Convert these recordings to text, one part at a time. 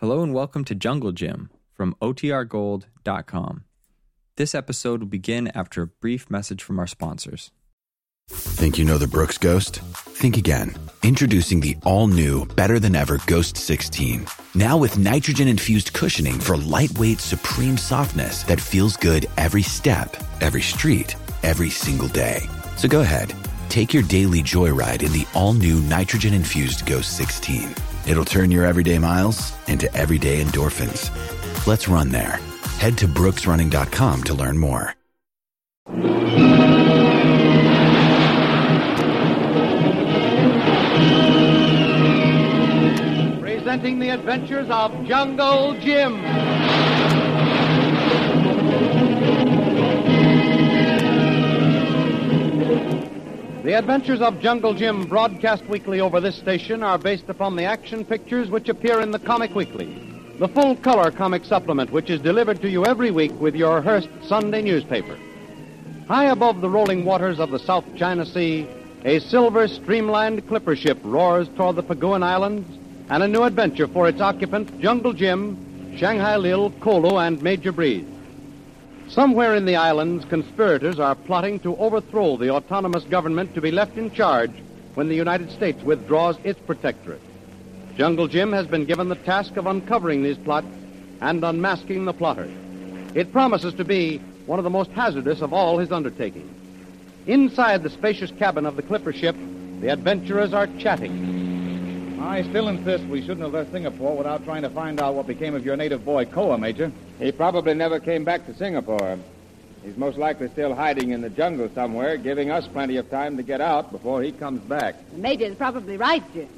Hello and welcome to Jungle Jim from OTRGold.com. This episode will begin after a brief message from our sponsors. Think you know the Brooks Ghost? Think again. Introducing the all new, better than ever Ghost 16. Now with nitrogen infused cushioning for lightweight, supreme softness that feels good every step, every street, every single day. So go ahead, take your daily joyride in the all new nitrogen infused Ghost 16. It'll turn your everyday miles into everyday endorphins. Let's run there. Head to brooksrunning.com to learn more. Presenting the adventures of Jungle Jim. The adventures of Jungle Jim, broadcast weekly over this station, are based upon the action pictures which appear in the Comic Weekly, the full color comic supplement which is delivered to you every week with your Hearst Sunday newspaper. High above the rolling waters of the South China Sea, a silver streamlined clipper ship roars toward the Paguan Islands and a new adventure for its occupants, Jungle Jim, Shanghai Lil, Kolu, and Major Breese. Somewhere in the islands, conspirators are plotting to overthrow the autonomous government to be left in charge when the United States withdraws its protectorate. Jungle Jim has been given the task of uncovering these plots and unmasking the plotters. It promises to be one of the most hazardous of all his undertakings. Inside the spacious cabin of the clipper ship, the adventurers are chatting. I still insist we shouldn't have left Singapore without trying to find out what became of your native boy, Koa, Major. He probably never came back to Singapore. He's most likely still hiding in the jungle somewhere, giving us plenty of time to get out before he comes back. The Major's probably right, Jim.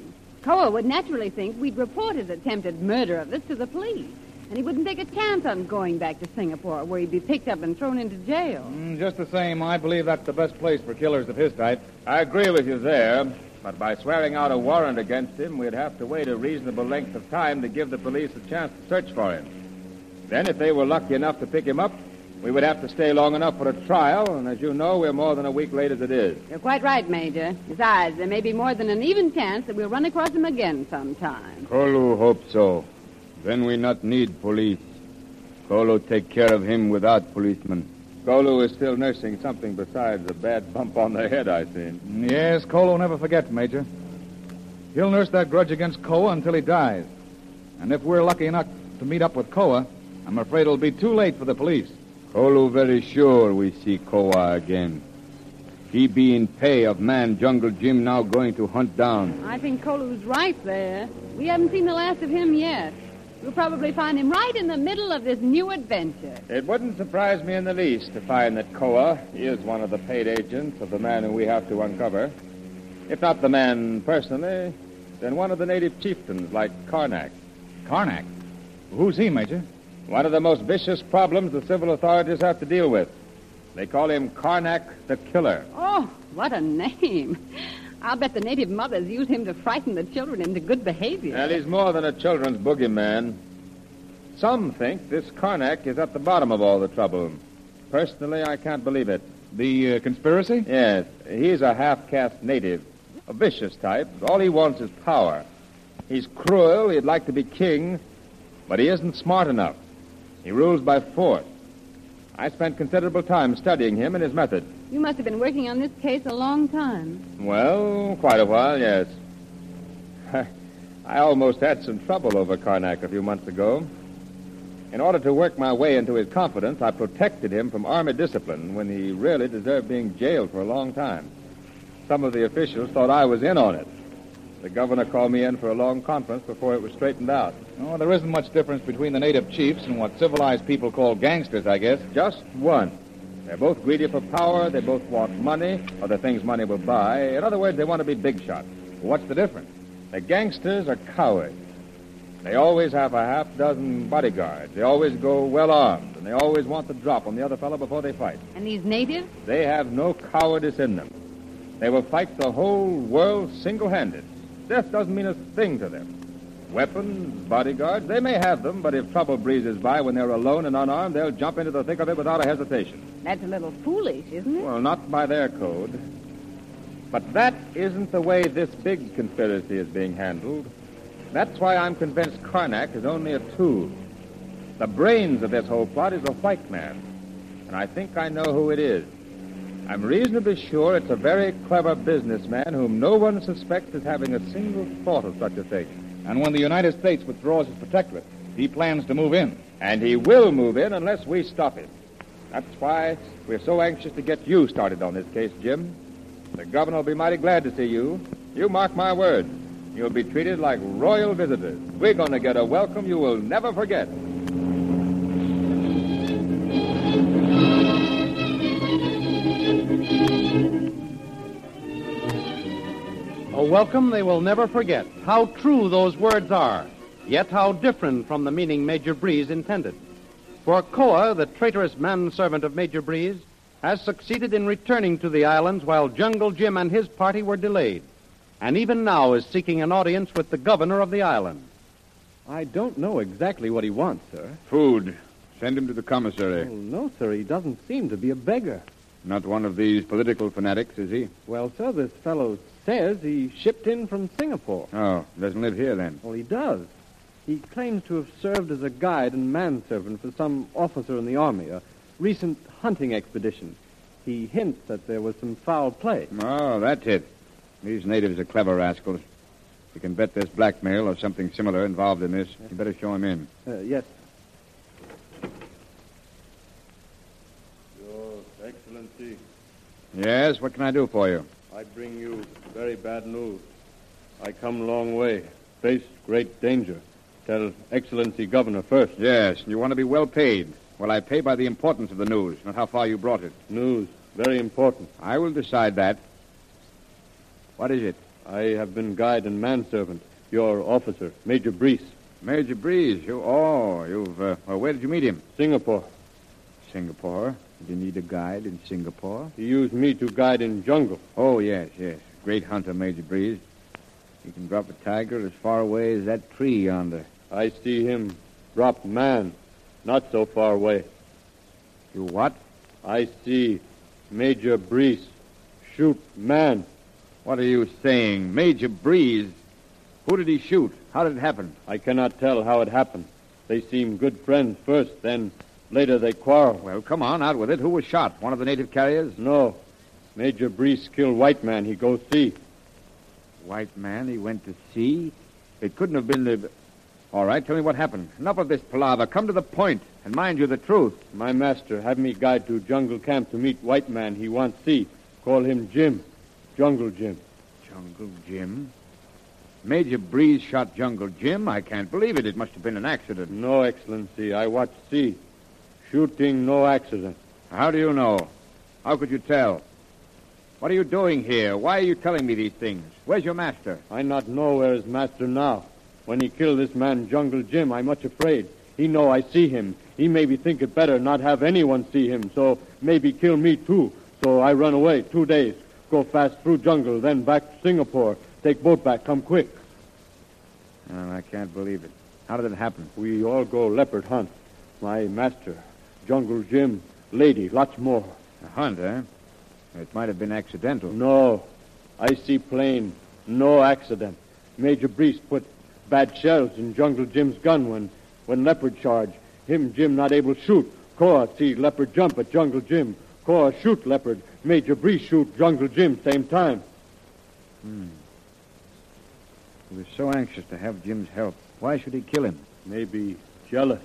Koa would naturally think we'd report his attempted murder of us to the police. And he wouldn't take a chance on going back to Singapore, where he'd be picked up and thrown into jail. Mm, just the same, I believe that's the best place for killers of his type. I agree with you there, but by swearing out a warrant against him, we'd have to wait a reasonable length of time to give the police a chance to search for him. Then, if they were lucky enough to pick him up, we would have to stay long enough for a trial, and as you know, we're more than a week late as it is. You're quite right, Major. Besides, there may be more than an even chance that we'll run across him again sometime. Kolu hope so. Then we not need police. Kolu take care of him without policemen. Kolu is still nursing something besides a bad bump on the head, I think. Yes, Kolu never forget, Major. He'll nurse that grudge against Koa until he dies. And if we're lucky enough to meet up with Koa, I'm afraid it'll be too late for the police. Kolu very sure we see Koa again. He be in pay of man Jungle Jim now going to hunt down. I think Kolu's right there. We haven't seen the last of him yet. We'll probably find him right in the middle of this new adventure. It wouldn't surprise me in the least to find that Koa is one of the paid agents of the man who we have to uncover. If not the man personally, then one of the native chieftains like Karnak. Karnak? Who's he, Major? One of the most vicious problems the civil authorities have to deal with. They call him Karnak the Killer. Oh, what a name. I'll bet the native mothers use him to frighten the children into good behavior. And he's more than a children's boogeyman. Some think this Karnak is at the bottom of all the trouble. Personally, I can't believe it. The uh, conspiracy? Yes. He's a half caste native, a vicious type. All he wants is power. He's cruel, he'd like to be king, but he isn't smart enough. He rules by force. I spent considerable time studying him and his method. You must have been working on this case a long time. Well, quite a while, yes. I almost had some trouble over Karnak a few months ago. In order to work my way into his confidence, I protected him from army discipline when he really deserved being jailed for a long time. Some of the officials thought I was in on it. The governor called me in for a long conference before it was straightened out. Oh, there isn't much difference between the native chiefs and what civilized people call gangsters, I guess. Just one. They're both greedy for power, they both want money, or the things money will buy. In other words, they want to be big shots. What's the difference? The gangsters are cowards. They always have a half dozen bodyguards. They always go well armed, and they always want the drop on the other fellow before they fight. And these natives? They have no cowardice in them. They will fight the whole world single handed. Death doesn't mean a thing to them. Weapons, bodyguards, they may have them, but if trouble breezes by when they're alone and unarmed, they'll jump into the thick of it without a hesitation. That's a little foolish, isn't it? Well, not by their code. But that isn't the way this big conspiracy is being handled. That's why I'm convinced Karnak is only a tool. The brains of this whole plot is a white man, and I think I know who it is. I'm reasonably sure it's a very clever businessman whom no one suspects as having a single thought of such a thing. And when the United States withdraws its protectorate, he plans to move in. And he will move in unless we stop him. That's why we're so anxious to get you started on this case, Jim. The governor will be mighty glad to see you. You mark my words. You'll be treated like royal visitors. We're going to get a welcome you will never forget. A welcome they will never forget. How true those words are, yet how different from the meaning Major Breese intended. For Koa, the traitorous manservant of Major Breese, has succeeded in returning to the islands while Jungle Jim and his party were delayed, and even now is seeking an audience with the governor of the island. I don't know exactly what he wants, sir. Food. Send him to the commissary. Well, no, sir, he doesn't seem to be a beggar. Not one of these political fanatics, is he? Well, sir, this fellow says he shipped in from Singapore. Oh, doesn't live here then. Well, he does. He claims to have served as a guide and manservant for some officer in the army, a recent hunting expedition. He hints that there was some foul play. Oh, that's it. These natives are clever rascals. You can bet there's blackmail or something similar involved in this. You better show him in. Uh, yes. Your Excellency, Yes, what can I do for you? I bring you very bad news. I come long way, face great danger. Tell Excellency Governor first. Yes, and you want to be well paid. Well, I pay by the importance of the news, not how far you brought it. News, very important. I will decide that. What is it? I have been guide and manservant. Your officer, Major Breese, Major Breese. You, oh, you've, uh, well, where did you meet him? Singapore. Singapore. Did you need a guide in Singapore? He used me to guide in jungle. Oh, yes, yes. Great hunter, Major Breese. He can drop a tiger as far away as that tree yonder. I see him drop man, not so far away. You what? I see Major Breese shoot man. What are you saying? Major Breese? Who did he shoot? How did it happen? I cannot tell how it happened. They seemed good friends first, then later they quarreled. Well, come on, out with it. Who was shot? One of the native carriers? No. Major Breese killed white man. He go see. White man, he went to sea? It couldn't have been the. All right, tell me what happened. Enough of this palaver. Come to the point, and mind you the truth. My master have me guide to jungle camp to meet white man he want see. Call him Jim. Jungle Jim. Jungle Jim? Major Breese shot Jungle Jim? I can't believe it. It must have been an accident. No, Excellency. I watch see. Shooting no accident. How do you know? How could you tell? What are you doing here? Why are you telling me these things? Where's your master? I not know where is master now. When he kill this man Jungle Jim, I much afraid. He know I see him. He maybe think it better not have anyone see him, so maybe kill me too. So I run away two days, go fast through jungle, then back to Singapore. Take boat back, come quick. Oh, I can't believe it. How did it happen? We all go leopard hunt. My master, Jungle Jim, lady, lots more. A hunt, eh? It might have been accidental. No, I see plain, no accident. Major Breese put bad shells in Jungle Jim's gun when, when leopard charge. Him, Jim, not able to shoot. Koa see leopard jump at Jungle Jim. Koa shoot leopard. Major Breese shoot Jungle Jim same time. Hmm. He was so anxious to have Jim's help. Why should he kill him? Maybe jealous.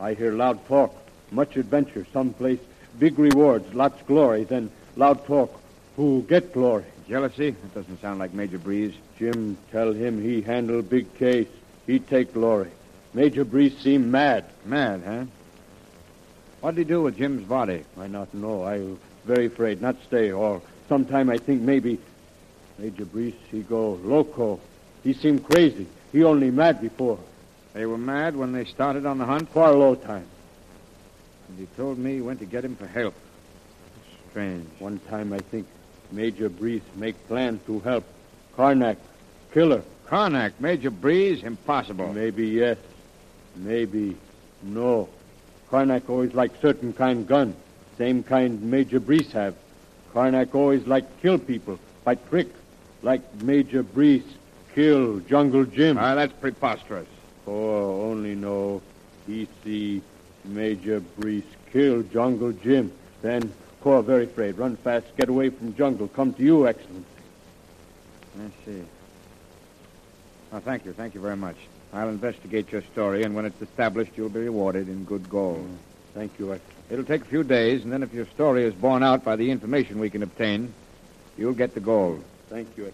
I hear loud talk, much adventure, someplace, big rewards, lots glory, then loud talk, who get glory. Jealousy? That doesn't sound like Major Breese. Jim tell him he handle big case. He take glory. Major Breese seem mad. Mad, huh? What did he do with Jim's body? I not know. I very afraid not stay. Or sometime I think maybe Major Breese he go loco. He seem crazy. He only mad before. They were mad when they started on the hunt? Far low time. And he told me he went to get him for help. Strange. One time I think Major Breese make plan to help Karnak, killer. Karnak, Major Breese? Impossible. Maybe yes. Maybe no. Karnak always like certain kind gun. Same kind Major Breese have. Karnak always like kill people by trick. Like Major Breese kill Jungle Jim. Ah, that's preposterous. Oh, only no. he see Major Breese kill Jungle Jim. Then Koa very afraid. Run fast, get away from jungle. Come to you, Excellency. I see. Well, thank you. Thank you very much. I'll investigate your story, and when it's established, you'll be rewarded in good gold. Mm, thank you. It'll take a few days, and then if your story is borne out by the information we can obtain, you'll get the gold. Thank you.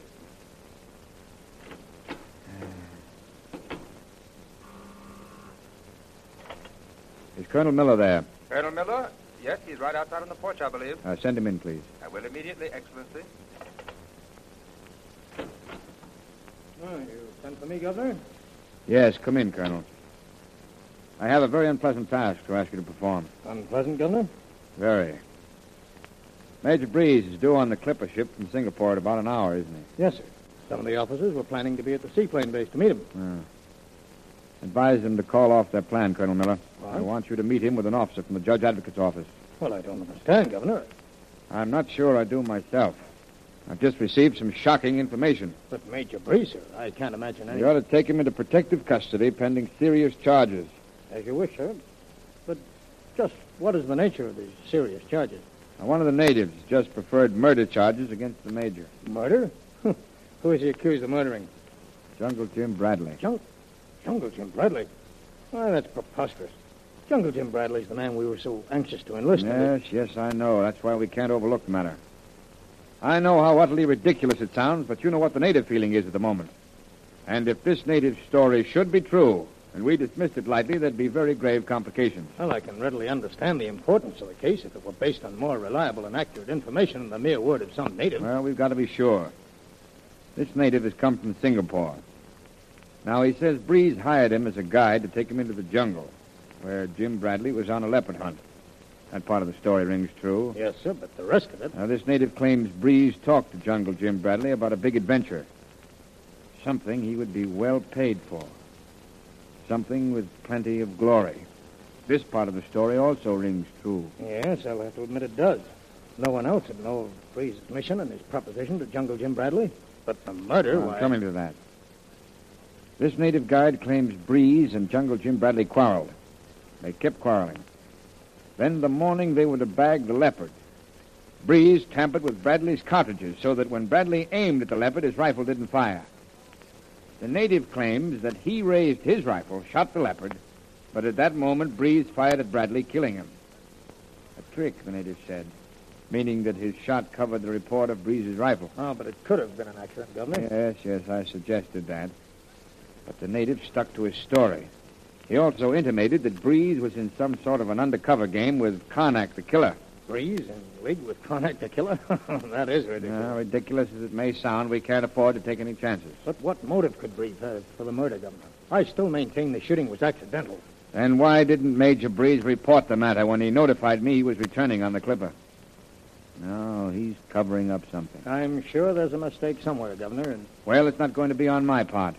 Is Colonel Miller there? Colonel Miller? Yes, he's right outside on the porch, I believe. Uh, send him in, please. I will immediately, Excellency. Oh, you sent for me, Governor? Yes, come in, Colonel. I have a very unpleasant task to ask you to perform. Unpleasant, Governor? Very. Major Breese is due on the clipper ship from Singapore in about an hour, isn't he? Yes, sir. Some of the officers were planning to be at the seaplane base to meet him. Uh, advise them to call off their plan, Colonel Miller. I want you to meet him with an officer from the Judge Advocate's office. Well, I don't understand, Governor. I'm not sure I do myself. I've just received some shocking information. But Major Breese, sir, I can't imagine any... You ought to take him into protective custody pending serious charges. As you wish, sir. But just what is the nature of these serious charges? Now, one of the natives just preferred murder charges against the major, Murder? Who is he accused of murdering? Jungle Jim Bradley. Jung- Jungle Jim Bradley? Why, that's preposterous. Jungle Jim Bradley's the man we were so anxious to enlist. Yes, yes, I know. That's why we can't overlook the matter. I know how utterly ridiculous it sounds, but you know what the native feeling is at the moment. And if this native story should be true, and we dismissed it lightly, there'd be very grave complications. Well, I can readily understand the importance of the case if it were based on more reliable and accurate information than the mere word of some native. Well, we've got to be sure. This native has come from Singapore. Now, he says Breese hired him as a guide to take him into the jungle, where Jim Bradley was on a leopard hunt. That part of the story rings true. Yes, sir, but the rest of it. Now, this native claims Breese talked to Jungle Jim Bradley about a big adventure. Something he would be well paid for. Something with plenty of glory. This part of the story also rings true. Yes, I'll have to admit it does. No one else would know of Breese's mission and his proposition to Jungle Jim Bradley. But the murder, I'm why... coming to that. This native guide claims Breese and Jungle Jim Bradley quarreled. They kept quarreling. Then the morning they were to bag the leopard. Breese tampered with Bradley's cartridges so that when Bradley aimed at the leopard, his rifle didn't fire. The native claims that he raised his rifle, shot the leopard, but at that moment Breese fired at Bradley, killing him. A trick, the native said, meaning that his shot covered the report of Breese's rifle. Oh, but it could have been an accident, Governor. Yes, yes, I suggested that. But the native stuck to his story. He also intimated that Breese was in some sort of an undercover game with Karnak the killer. Breese in league with Karnak the killer? that is ridiculous. Now, ridiculous as it may sound, we can't afford to take any chances. But what motive could Breese have for the murder, Governor? I still maintain the shooting was accidental. Then why didn't Major Breese report the matter when he notified me he was returning on the Clipper? No, he's covering up something. I'm sure there's a mistake somewhere, Governor, and Well, it's not going to be on my part.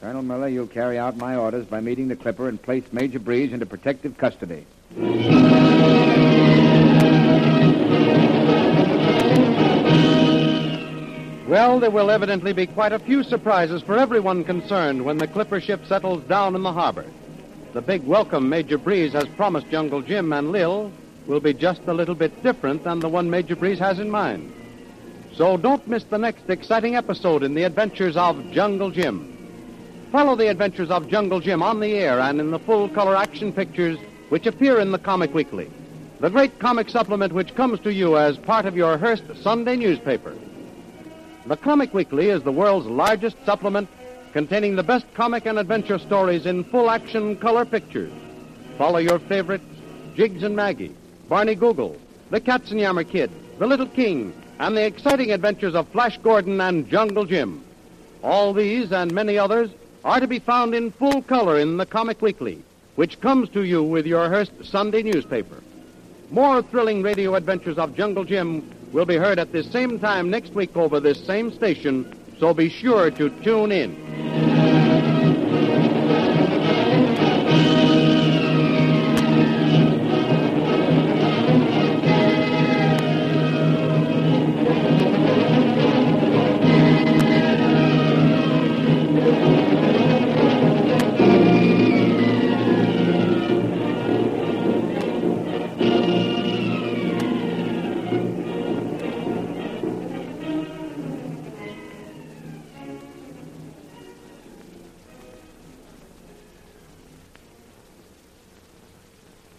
Colonel Miller, you'll carry out my orders by meeting the Clipper and place Major Breese into protective custody. Well, there will evidently be quite a few surprises for everyone concerned when the clipper ship settles down in the harbor. The big welcome Major Breese has promised Jungle Jim and Lil will be just a little bit different than the one Major Breese has in mind. So don't miss the next exciting episode in the adventures of Jungle Jim. Follow the adventures of Jungle Jim on the air and in the full color action pictures which appear in the Comic Weekly, the great comic supplement which comes to you as part of your Hearst Sunday newspaper. The Comic Weekly is the world's largest supplement containing the best comic and adventure stories in full action color pictures. Follow your favorites, Jiggs and Maggie, Barney Google, the Katzenjammer Kid, the Little King, and the exciting adventures of Flash Gordon and Jungle Jim. All these and many others are to be found in full color in the Comic Weekly, which comes to you with your Hearst Sunday newspaper. More thrilling radio adventures of Jungle Jim will be heard at this same time next week over this same station, so be sure to tune in.